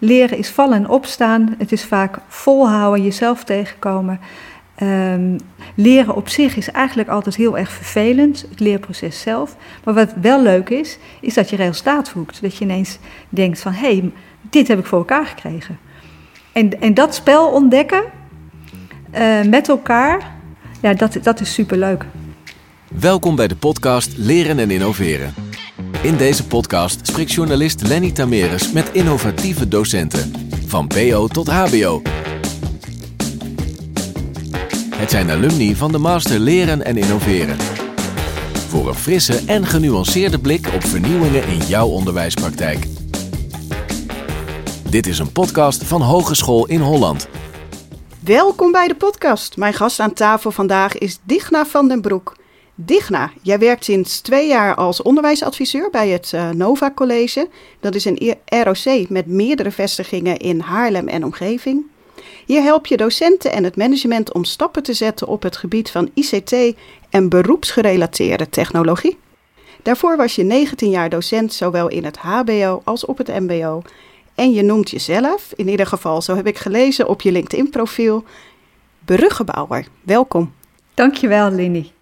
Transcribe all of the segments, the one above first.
leren is vallen en opstaan. Het is vaak volhouden, jezelf tegenkomen. Ehm, leren op zich is eigenlijk altijd heel erg vervelend, het leerproces zelf. Maar wat wel leuk is, is dat je resultaat boekt. Dat je ineens denkt van, hé, hey, dit heb ik voor elkaar gekregen. En, en dat spel ontdekken uh, met elkaar, ja, dat, dat is superleuk. Welkom bij de podcast Leren en Innoveren. In deze podcast spreekt journalist Lenny Tameres met innovatieve docenten. Van PO tot HBO. Het zijn alumni van de Master Leren en Innoveren. Voor een frisse en genuanceerde blik op vernieuwingen in jouw onderwijspraktijk. Dit is een podcast van Hogeschool in Holland. Welkom bij de podcast. Mijn gast aan tafel vandaag is Digna van den Broek. Digna, jij werkt sinds twee jaar als onderwijsadviseur bij het uh, Nova College. Dat is een ROC met meerdere vestigingen in Haarlem en omgeving. Hier help je docenten en het management om stappen te zetten op het gebied van ICT en beroepsgerelateerde technologie. Daarvoor was je 19 jaar docent, zowel in het HBO als op het MBO. En je noemt jezelf, in ieder geval, zo heb ik gelezen op je LinkedIn-profiel, bruggenbouwer. Welkom. Dankjewel, Linny.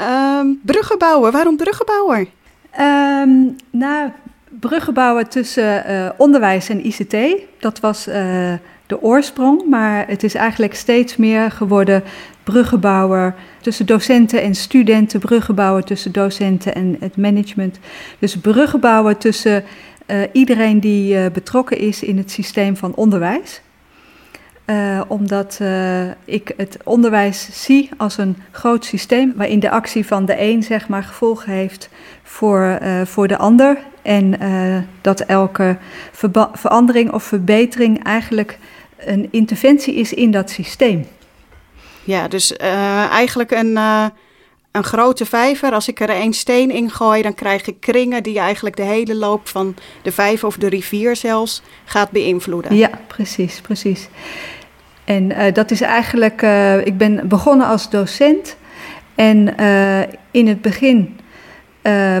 Um, bruggenbouwer, waarom bruggenbouwer? Um, nou, bruggenbouwen tussen uh, onderwijs en ICT, dat was uh, de oorsprong. Maar het is eigenlijk steeds meer geworden bruggenbouwer tussen docenten en studenten, bruggenbouwer tussen docenten en het management. Dus bruggenbouwer tussen uh, iedereen die betrokken is in het systeem van onderwijs. Uh, omdat ik het onderwijs zie als een groot systeem waarin de actie van de een zeg maar gevolgen heeft voor, voor de ander. En dat elke verandering of verbetering eigenlijk een interventie is in dat systeem. Ja, dus eigenlijk een, een grote vijver. Als ik er één steen in gooi, dan krijg ik kringen die eigenlijk de hele loop van de vijver of de rivier zelfs gaat beïnvloeden. Ja, precies, precies. En uh, dat is eigenlijk, ik ben begonnen als docent. En in het begin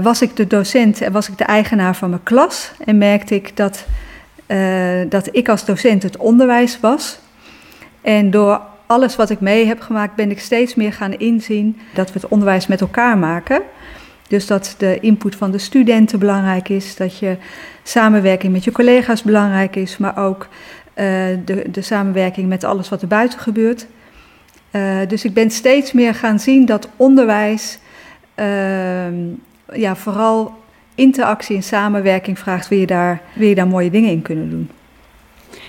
was ik de docent en was ik de eigenaar van mijn klas. En merkte ik dat dat ik als docent het onderwijs was. En door alles wat ik mee heb gemaakt, ben ik steeds meer gaan inzien dat we het onderwijs met elkaar maken. Dus dat de input van de studenten belangrijk is, dat je samenwerking met je collega's belangrijk is, maar ook de, de samenwerking met alles wat er buiten gebeurt. Uh, dus ik ben steeds meer gaan zien dat onderwijs ehm, ja, vooral interactie en samenwerking vraagt, wil je daar, wil je daar mooie dingen in kunnen doen.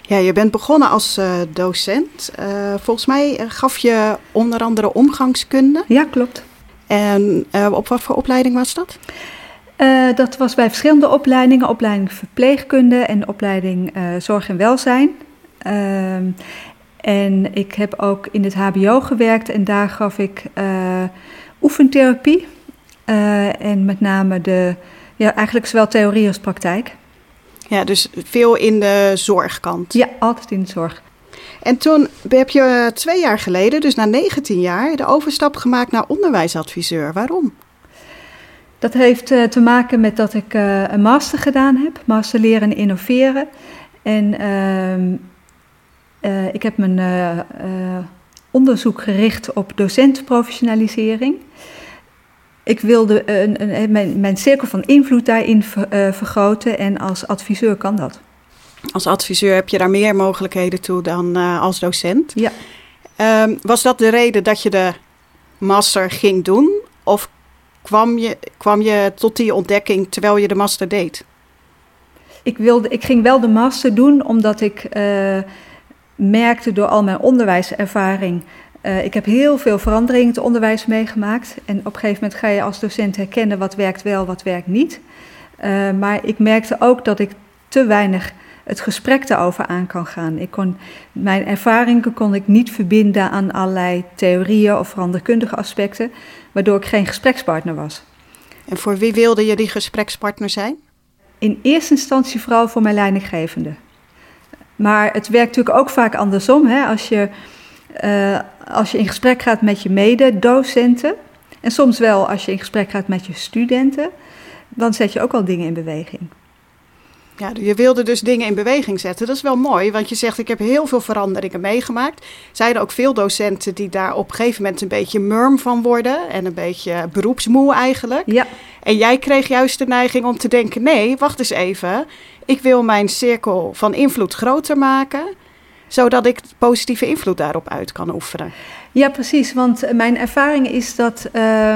Ja, je bent begonnen als uh, docent. Uh, volgens mij eh, gaf je onder andere omgangskunde. Ja, klopt. En uh, op wat voor opleiding was dat? Dat was bij verschillende opleidingen. Opleiding verpleegkunde en opleiding zorg en welzijn. Ehm, en ik heb ook in het HBO gewerkt en daar gaf ik oefentherapie. en met name de ja, eigenlijk zowel theorie als praktijk. Ja, dus veel in de zorgkant. Ja, altijd in de zorg. En toen heb je twee jaar geleden, dus na 19 jaar, de overstap gemaakt naar onderwijsadviseur. Waarom? Dat heeft uh, te maken met dat ik uh, een master gedaan heb, master leren en innoveren. En uh, uh, ik heb mijn onderzoek gericht op docentprofessionalisering ik wilde een, een, mijn, mijn, cirkel van invloed daarin ver, vergroten en als adviseur kan dat. Als adviseur heb je daar meer mogelijkheden toe dan als docent. Ja. Um, was dat de reden dat je de master ging doen? Of kwam je, kwam je tot die ontdekking terwijl je de master deed? Ik, wilde, ik ging wel de master doen omdat ik uh, merkte door al mijn onderwijservaring uh, ik heb heel veel veranderingen in het onderwijs meegemaakt. En op een gegeven moment ga je als docent herkennen wat werkt wel, wat werkt niet. Uh, maar ik merkte ook dat ik te weinig het gesprek daarover aan kan gaan. Ik kon, mijn ervaringen kon ik niet verbinden aan allerlei theorieën of veranderkundige aspecten, waardoor ik geen gesprekspartner was. En voor wie wilde je die gesprekspartner zijn? In eerste instantie vooral voor mijn leidinggevende. Maar het werkt natuurlijk ook vaak andersom. Hè? Als je uh, als je in gesprek gaat met je mededocenten, en soms wel als je in gesprek gaat met je studenten, dan zet je ook al dingen in beweging. Ja, je wilde dus dingen in beweging zetten. Dat is wel mooi, want je zegt ik heb heel veel veranderingen meegemaakt. Zijn er ook veel docenten die daar op een gegeven moment een beetje murm van worden en een beetje beroepsmoe eigenlijk? Ja. En jij kreeg juist de neiging om te denken: nee, wacht eens even. Ik wil mijn cirkel van invloed groter maken, zodat ik positieve invloed daarop uit kan oefenen. Ja, precies. Want mijn ervaring is dat uh,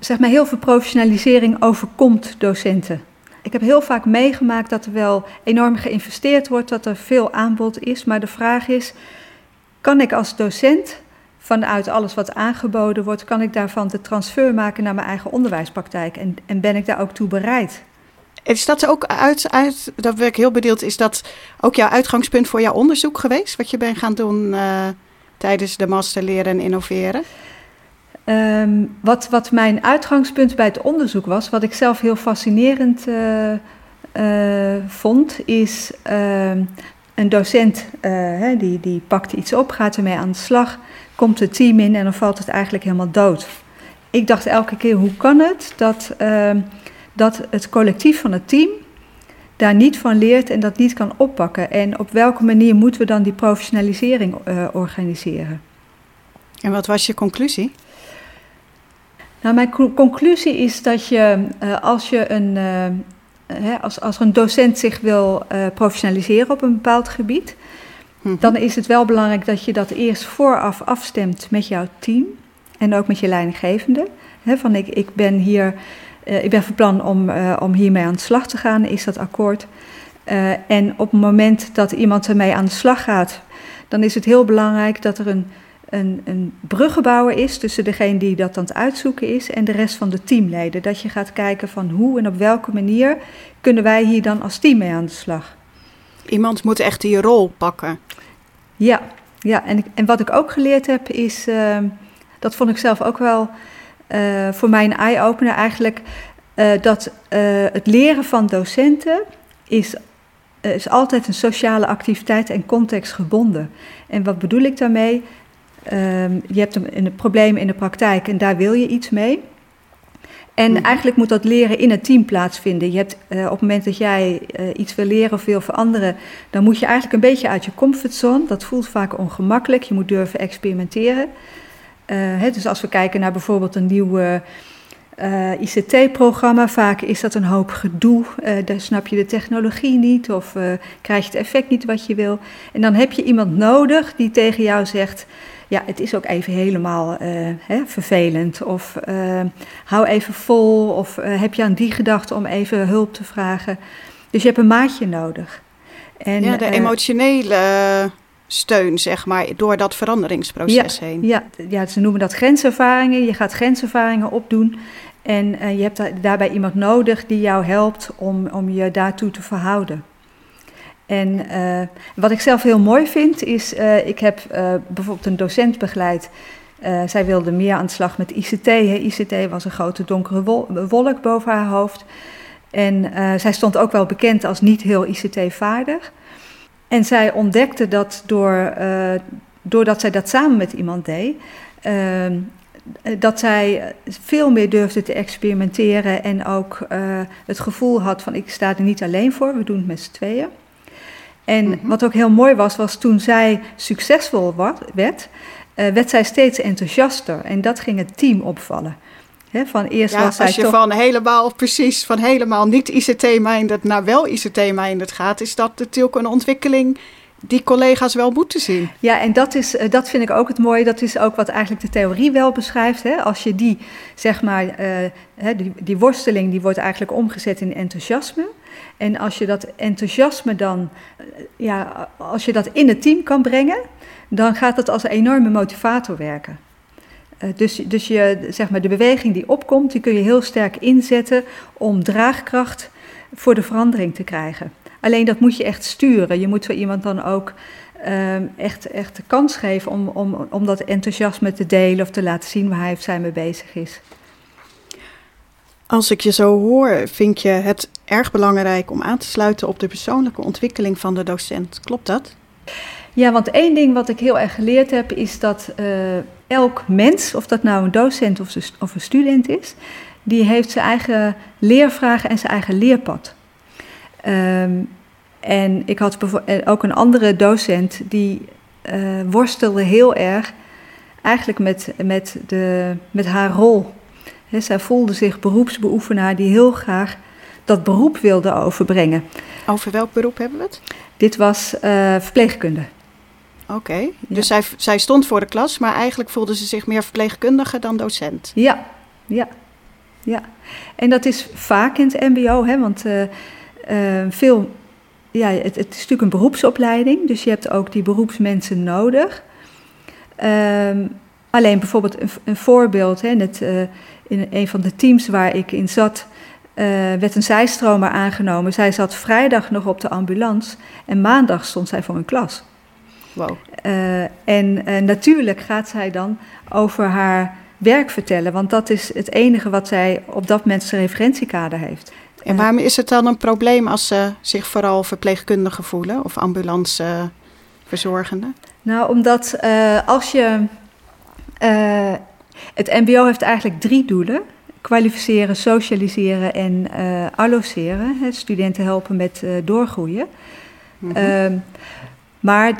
zeg maar heel veel professionalisering overkomt docenten. Ik heb heel vaak meegemaakt dat er wel enorm geïnvesteerd wordt, dat er veel aanbod is. Maar de vraag is: kan ik als docent vanuit alles wat aangeboden wordt, kan ik daarvan de transfer maken naar mijn eigen onderwijspraktijk? En, en ben ik daar ook toe bereid? Is dat ook uit, dat ik heel benieuwd, is dat ook jouw uitgangspunt voor jouw onderzoek geweest? Wat je bent gaan doen uh, tijdens de master leren en innoveren? Um, wat, wat mijn uitgangspunt bij het onderzoek was, wat ik zelf heel fascinerend uh, uh, vond, is uh, een docent hè, die, die pakt iets op, gaat ermee aan de slag, komt het team in en dan valt het eigenlijk helemaal dood. Ik dacht elke keer, hoe kan het dat, ehm, dat het collectief van het team daar niet van leert en dat niet kan oppakken? En op welke manier moeten we dan die professionalisering organiseren? En wat was je conclusie? Nou, mijn conclusie is dat je uh, als je een, hè, als, als een docent zich wil uh, professionaliseren op een bepaald gebied, hm. dan is het wel belangrijk dat je dat eerst vooraf afstemt met jouw team en ook met je leidinggevende. Van ik, ik ben hier, ik ben van plan om, om hiermee aan de slag te gaan, is dat akkoord. en op het moment dat iemand ermee aan de slag gaat, dan is het heel belangrijk dat er een een, een bruggenbouwer is tussen degene die dat aan het uitzoeken is en de rest van de teamleden. Dat je gaat kijken van hoe en op welke manier kunnen wij hier dan als team mee aan de slag. Iemand moet echt die rol pakken. Ja, ja. En, en wat ik ook geleerd heb is, uh, dat vond ik zelf ook wel uh, voor mij een eye-opener eigenlijk, uh, dat het leren van docenten is is altijd een sociale activiteit en contextgebonden. En wat bedoel ik daarmee? Um, je hebt een, een, probleem in de praktijk en daar wil je iets mee. En mm. eigenlijk moet dat leren in het team plaatsvinden. Je hebt, uh, op het moment dat jij uh, iets wil leren of wil veranderen, dan moet je eigenlijk een beetje uit je comfortzone. Dat voelt vaak ongemakkelijk. Je moet durven experimenteren. Uh, hè, dus als we kijken naar bijvoorbeeld een nieuw ICT-programma, vaak is dat een hoop gedoe. daar snap je de technologie niet of krijg je het effect niet wat je wil. En dan heb je iemand nodig die tegen jou zegt ja, het is ook even helemaal uh, hè, vervelend. Of uh, hou even vol. Of uh, heb je aan die gedachte om even hulp te vragen. Dus je hebt een maatje nodig. En, ja, de emotionele steun, zeg maar, door dat veranderingsproces ja, heen. Ja, ja, ze noemen dat grenservaringen. Je gaat grenservaringen opdoen. En je hebt daarbij iemand nodig die jou helpt om, om je daartoe te verhouden. En uh, wat ik zelf heel mooi vind, is, uh, ik heb uh, bijvoorbeeld een docent begeleid. zij wilde meer aan de slag met ICT. Hè. ICT was een grote donkere wol wolk boven haar hoofd. En zij stond ook wel bekend als niet heel ICT-vaardig. En zij ontdekte dat door, doordat zij dat samen met iemand deed, dat zij veel meer durfde te experimenteren en ook het gevoel had van ik sta er niet alleen voor, we doen het met z'n tweeën. En mm -hmm. wat ook heel mooi was, was toen zij succesvol werd, uh, werd zij steeds enthousiaster. En dat ging het team opvallen. He, van eerst ja, was als je toch... van helemaal, precies, van helemaal niet ICT-minded naar wel ICT-minded gaat, is dat natuurlijk een ontwikkeling die collega's wel moeten zien. Ja, en dat, is, uh, dat vind ik ook het mooie. Dat is ook wat eigenlijk de theorie wel beschrijft. Hè? Als je die, zeg maar, uh, die, die worsteling, die wordt eigenlijk omgezet in enthousiasme. En als je dat enthousiasme dan, ja, als je dat in het team kan brengen, dan gaat dat als een enorme motivator werken. Dus, dus je, zeg maar, de beweging die opkomt, die kun je heel sterk inzetten om draagkracht voor de verandering te krijgen. Alleen dat moet je echt sturen. Je moet zo iemand dan ook uh, echt, echt de kans geven om, om, om dat enthousiasme te delen of te laten zien waar hij of zij mee bezig is. Als ik je zo hoor, vind je het erg belangrijk om aan te sluiten op de persoonlijke ontwikkeling van de docent. Klopt dat? Ja, want één ding wat ik heel erg geleerd heb, is dat uh, elk mens, of dat nou een docent of, of een student is, die heeft zijn eigen leervragen en zijn eigen leerpad. Ehm, en ik had ook een andere docent die worstelde heel erg eigenlijk met, met, de, met haar rol. zij voelde zich beroepsbeoefenaar die heel graag dat beroep wilde overbrengen. Over welk beroep hebben we het? Dit was uh, verpleegkunde. Oké, dus zij, zij stond voor de klas, maar eigenlijk voelde ze zich meer verpleegkundige dan docent. Ja, ja, ja. En dat is vaak in het MBO, hè, want uh, uh, veel, ja, het, het, is natuurlijk een beroepsopleiding, dus je hebt ook die beroepsmensen nodig. Um, alleen bijvoorbeeld een, een voorbeeld, hè, het, in een van de teams waar ik in zat, uh, werd een zijstromer aangenomen. Zij zat vrijdag nog op de ambulance en maandag stond zij voor een klas. Wow. Uh, en natuurlijk gaat zij dan over haar werk vertellen, want dat is het enige wat zij op dat moment zijn referentiekader heeft. En waarom is het dan een probleem als ze zich vooral verpleegkundige voelen of ambulanceverzorgende? Nou, omdat als je. het MBO heeft eigenlijk drie doelen kwalificeren, socialiseren en uh, alloceren. Hè, studenten helpen met doorgroeien. Mm -hmm. maar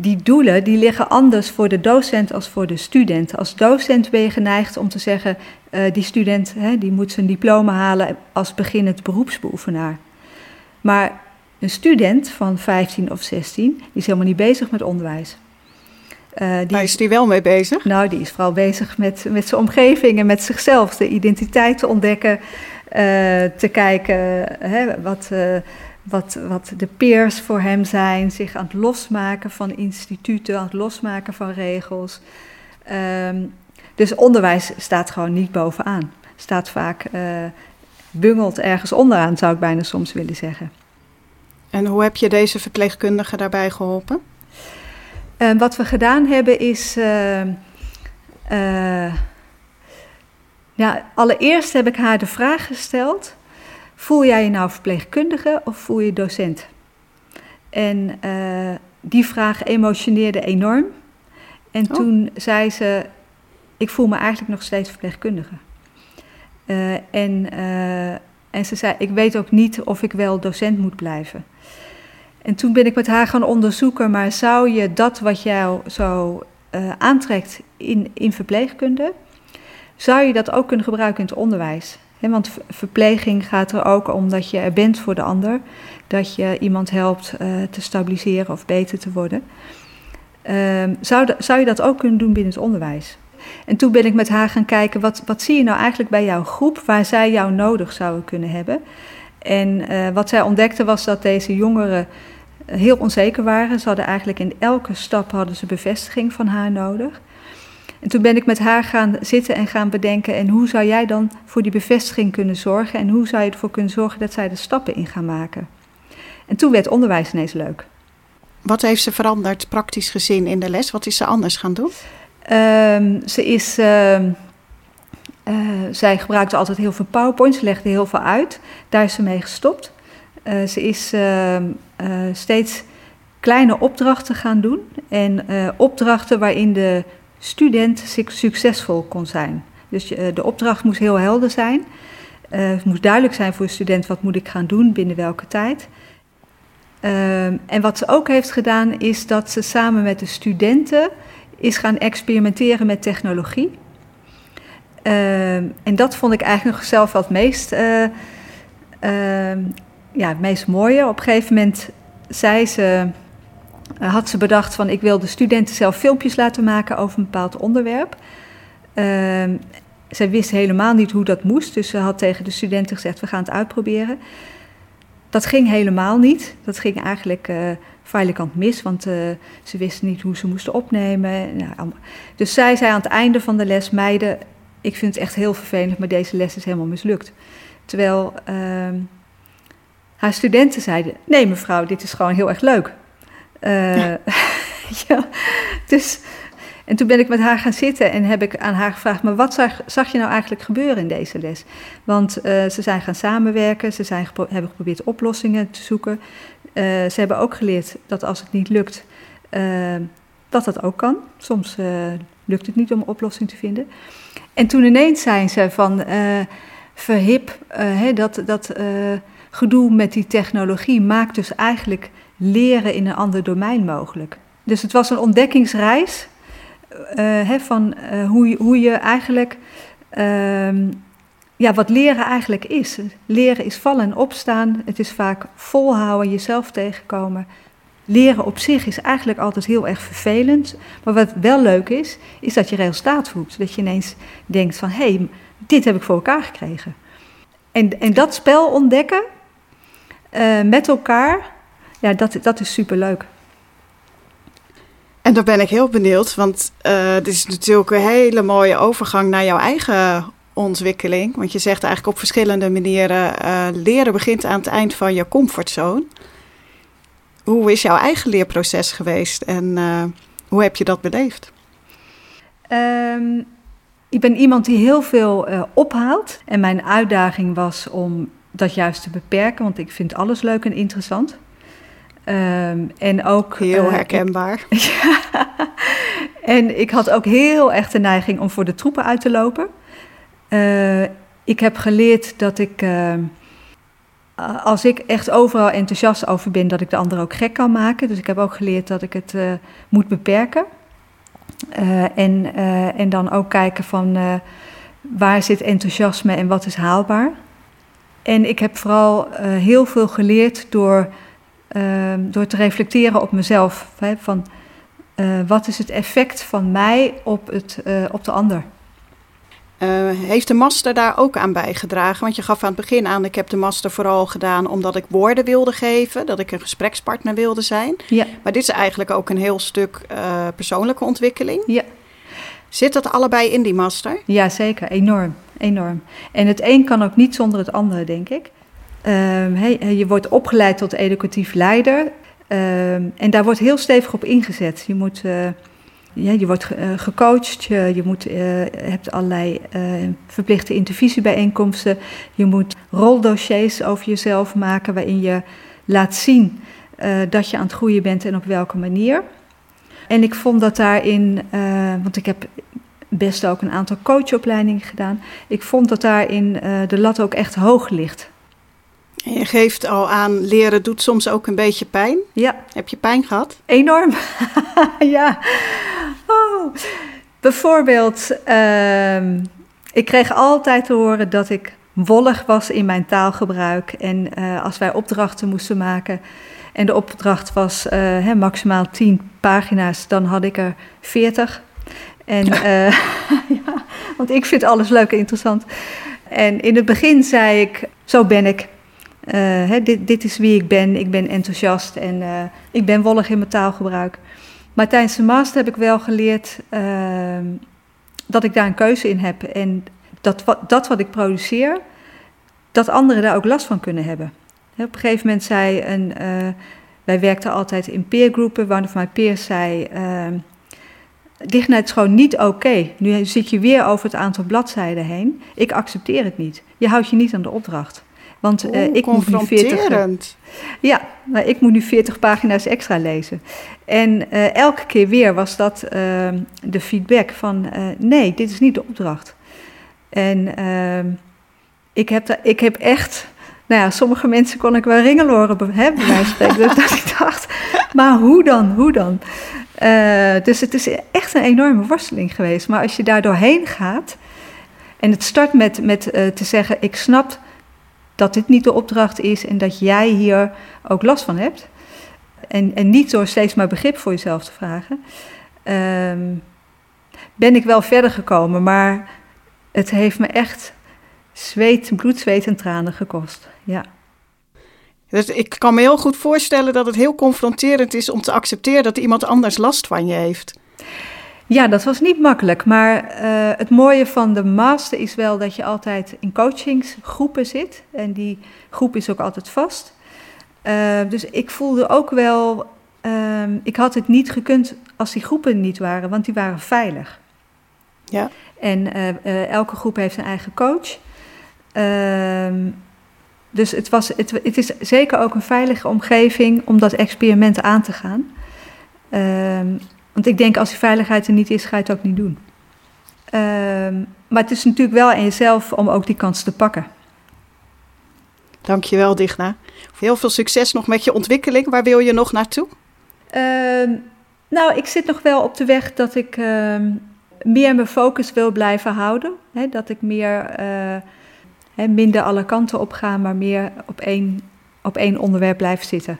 die doelen die liggen anders voor de docent als voor de student. Als docent ben je geneigd om te zeggen, uh, die student hè, die moet zijn diploma halen als beginnend beroepsbeoefenaar. Maar een student van 15 of 16 die is helemaal niet bezig met onderwijs. Uh, die Waar is die wel mee bezig? Nou, die is vooral bezig met, met zijn omgeving en met zichzelf. De identiteit te ontdekken, uh, te kijken hè, wat, wat, wat de peers voor hem zijn. Zich aan het losmaken van instituten, aan het losmaken van regels. Um, dus onderwijs staat gewoon niet bovenaan. Staat vaak, bungelt ergens onderaan, zou ik bijna soms willen zeggen. En hoe heb je deze verpleegkundige daarbij geholpen? Uh, wat we gedaan hebben is. Uh, uh, ja, allereerst heb ik haar de vraag gesteld: voel jij je nou verpleegkundige of voel je docent? En die vraag emotioneerde enorm. En oh. toen zei ze: Ik voel me eigenlijk nog steeds verpleegkundige. en, en ze zei: Ik weet ook niet of ik wel docent moet blijven. En toen ben ik met haar gaan onderzoeken, maar zou je dat wat jou zo aantrekt in, in verpleegkunde, zou je dat ook kunnen gebruiken in het onderwijs? Want verpleging gaat er ook om dat je er bent voor de ander, dat je iemand helpt uh, te stabiliseren of beter te worden. Uh, zou, zou je dat ook kunnen doen binnen het onderwijs? En toen ben ik met haar gaan kijken, wat, wat zie je nou eigenlijk bij jouw groep waar zij jou nodig zouden kunnen hebben? En uh, wat zij ontdekte was dat deze jongeren heel onzeker waren. Ze hadden eigenlijk in elke stap hadden ze bevestiging van haar nodig. En toen ben ik met haar gaan zitten en gaan bedenken: en hoe zou jij dan voor die bevestiging kunnen zorgen? En hoe zou je ervoor kunnen zorgen dat zij de stappen in gaan maken? En toen werd onderwijs ineens leuk. Wat heeft ze veranderd praktisch gezien in de les? Wat is ze anders gaan doen? Um, ze is. Uh, uh, zij gebruikte altijd heel veel PowerPoint, ze legde heel veel uit. Daar is ze mee gestopt. Uh, ze is ehm, uh, steeds kleine opdrachten gaan doen. En opdrachten waarin de student succesvol kon zijn. Dus uh, de opdracht moest heel helder zijn. het moest duidelijk zijn voor de student wat moet ik gaan doen, binnen welke tijd. Ehm, en wat ze ook heeft gedaan is dat ze samen met de studenten is gaan experimenteren met technologie. Ehm, en dat vond ik eigenlijk zelf wel het meest ja, het meest mooie. Op een gegeven moment zei ze, had ze bedacht van ik wil de studenten zelf filmpjes laten maken over een bepaald onderwerp. Uh, zij wist helemaal niet hoe dat moest, dus ze had tegen de studenten gezegd we gaan het uitproberen. Dat ging helemaal niet. Dat ging eigenlijk uh, kant mis, want uh, ze wisten niet hoe ze moesten opnemen. Nou, dus zij zei aan het einde van de les, meiden, ik vind het echt heel vervelend, maar deze les is helemaal mislukt. Terwijl ehm, haar studenten zeiden: Nee, mevrouw, dit is gewoon heel erg leuk. Uh, ja. dus, en toen ben ik met haar gaan zitten en heb ik aan haar gevraagd: Maar wat zag, zag je nou eigenlijk gebeuren in deze les? Want uh, ze zijn gaan samenwerken, ze zijn hebben geprobeerd oplossingen te zoeken. Uh, ze hebben ook geleerd dat als het niet lukt, dat dat ook kan. Soms lukt het niet om een oplossing te vinden. En toen ineens zijn ze van verhip, dat. dat gedoe met die technologie maakt dus eigenlijk leren in een ander domein mogelijk. Dus het was een ontdekkingsreis uh, van uh, hoe, hoe je eigenlijk, uh, ja, wat leren eigenlijk is. Leren is vallen en opstaan, het is vaak volhouden, jezelf tegenkomen. Leren op zich is eigenlijk altijd heel erg vervelend. Maar wat wel leuk is, is dat je resultaat voelt. Dat je ineens denkt van, hé, hey, dit heb ik voor elkaar gekregen. En, en dat spel ontdekken uh, met elkaar, ja, dat, dat is superleuk. En daar ben ik heel benieuwd, want uh, dit is natuurlijk een hele mooie overgang naar jouw eigen ontwikkeling. Want je zegt eigenlijk op verschillende manieren, uh, leren begint aan het eind van je comfortzone. Hoe is jouw eigen leerproces geweest en uh, hoe heb je dat beleefd? Um, ik ben iemand die heel veel ophaalt. En mijn uitdaging was om dat juist te beperken, want ik vind alles leuk en interessant. Um, en ook, heel uh, herkenbaar. Ja, en ik had ook heel erg de neiging om voor de troepen uit te lopen. Uh, ik heb geleerd dat ik, uh, als ik echt overal enthousiast over ben, dat ik de ander ook gek kan maken. Dus ik heb ook geleerd dat ik het moet beperken. en, en dan ook kijken van waar zit enthousiasme en wat is haalbaar. En ik heb vooral heel veel geleerd door uh, door te reflecteren op mezelf. Hè, van uh, wat is het effect van mij op, het, uh, op de ander? Uh, heeft de master daar ook aan bijgedragen? Want je gaf aan het begin aan, ik heb de master vooral gedaan omdat ik woorden wilde geven, dat ik een gesprekspartner wilde zijn. Ja. Maar dit is eigenlijk ook een heel stuk persoonlijke ontwikkeling. Ja. Zit dat allebei in die master? Ja, zeker. Enorm. Enorm. En het een kan ook niet zonder het andere, denk ik. Um, hey, je wordt opgeleid tot educatief leider. Um, en daar wordt heel stevig op ingezet. Je, moet, uh, ja, je wordt uh, gecoacht, je, moet, hebt allerlei verplichte intervisiebijeenkomsten. Je moet roldossiers over jezelf maken waarin je laat zien dat je aan het groeien bent en op welke manier. En ik vond dat daarin, want ik heb best ook een aantal coachopleidingen gedaan. Ik vond dat daarin de lat ook echt hoog ligt. Je geeft al aan, leren doet soms ook een beetje pijn. Ja. Heb je pijn gehad? Enorm. ja. Oh. Bijvoorbeeld, uh, ik kreeg altijd te horen dat ik wollig was in mijn taalgebruik. En uh, als wij opdrachten moesten maken en de opdracht was uh, hè, maximaal 10 pagina's, dan had ik er 40. En, uh, ja, want ik vind alles leuk en interessant. En in het begin zei ik, zo ben ik. Uh, dit, dit, is wie ik ben. Ik ben enthousiast en uh, ik ben wollig in mijn taalgebruik. Maar tijdens de master heb ik wel geleerd uh, dat ik daar een keuze in heb. En dat, dat wat ik produceer, dat anderen daar ook last van kunnen hebben. op een gegeven moment zei een. wij werkten altijd in peergroepen. One of my peers zei. Dichtheid is gewoon niet oké. Nu zit je weer over het aantal bladzijden heen. Ik accepteer het niet. Je houdt je niet aan de opdracht. Want uh, ik moet nu 40. Ja, maar ik moet nu 40 pagina's extra lezen. En uh, elke keer weer was dat uh, de feedback van nee, dit is niet de opdracht. En ehm, ik, heb da, ik heb echt, nou ja, sommige mensen kon ik wel ringeloren hebben bij mij spreken. dus dat ik dacht, maar hoe dan, hoe dan? dus het is echt een enorme worsteling geweest. Maar als je daar doorheen gaat, en het start met, met te zeggen, ik snap dat dit niet de opdracht is en dat jij hier ook last van hebt. En, en niet door steeds maar begrip voor jezelf te vragen. Um, ben ik wel verder gekomen, maar het heeft me echt zweet, bloed, zweet en tranen gekost. Ja. Dus ik kan me heel goed voorstellen dat het heel confronterend is om te accepteren dat iemand anders last van je heeft. Ja, dat was niet makkelijk. Maar uh, het mooie van de master is wel dat je altijd in coachingsgroepen zit. En die groep is ook altijd vast. Uh, dus ik voelde ook wel, uh, ik had het niet gekund als die groepen niet waren, want die waren veilig. Ja. En eh, elke groep heeft zijn eigen coach. Ehm, dus het, was, het, het is zeker ook een veilige omgeving om dat experiment aan te gaan. Ehm, want ik denk, als die veiligheid er niet is, ga je het ook niet doen. Um, maar het is natuurlijk wel aan jezelf om ook die kans te pakken. Dankjewel, Digna. Heel veel succes nog met je ontwikkeling. Waar wil je nog naartoe? Ehm, nou, ik zit nog wel op de weg dat ik ehm, meer mijn focus wil blijven houden. Dat ik meer, eh, minder alle kanten op ga, maar meer op één, op één onderwerp blijf zitten.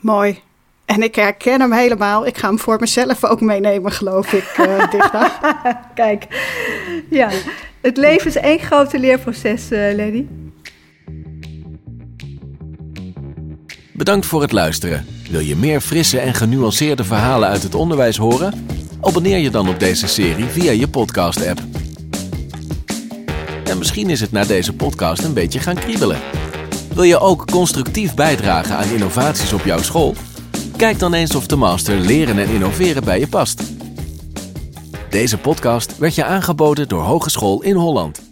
Mooi. En ik herken hem helemaal. Ik ga hem voor mezelf ook meenemen, geloof ik, uh. Kijk, ja. Het leven is één grote leerproces, uh, Lenny. Bedankt voor het luisteren. Wil je meer frisse en genuanceerde verhalen uit het onderwijs horen? Abonneer je dan op deze serie via je podcast-app. En misschien is het na deze podcast een beetje gaan kriebelen. Wil je ook constructief bijdragen aan innovaties op jouw school? Kijk dan eens of de master Leren en Innoveren bij je past. Deze podcast werd je aangeboden door Hogeschool in Holland.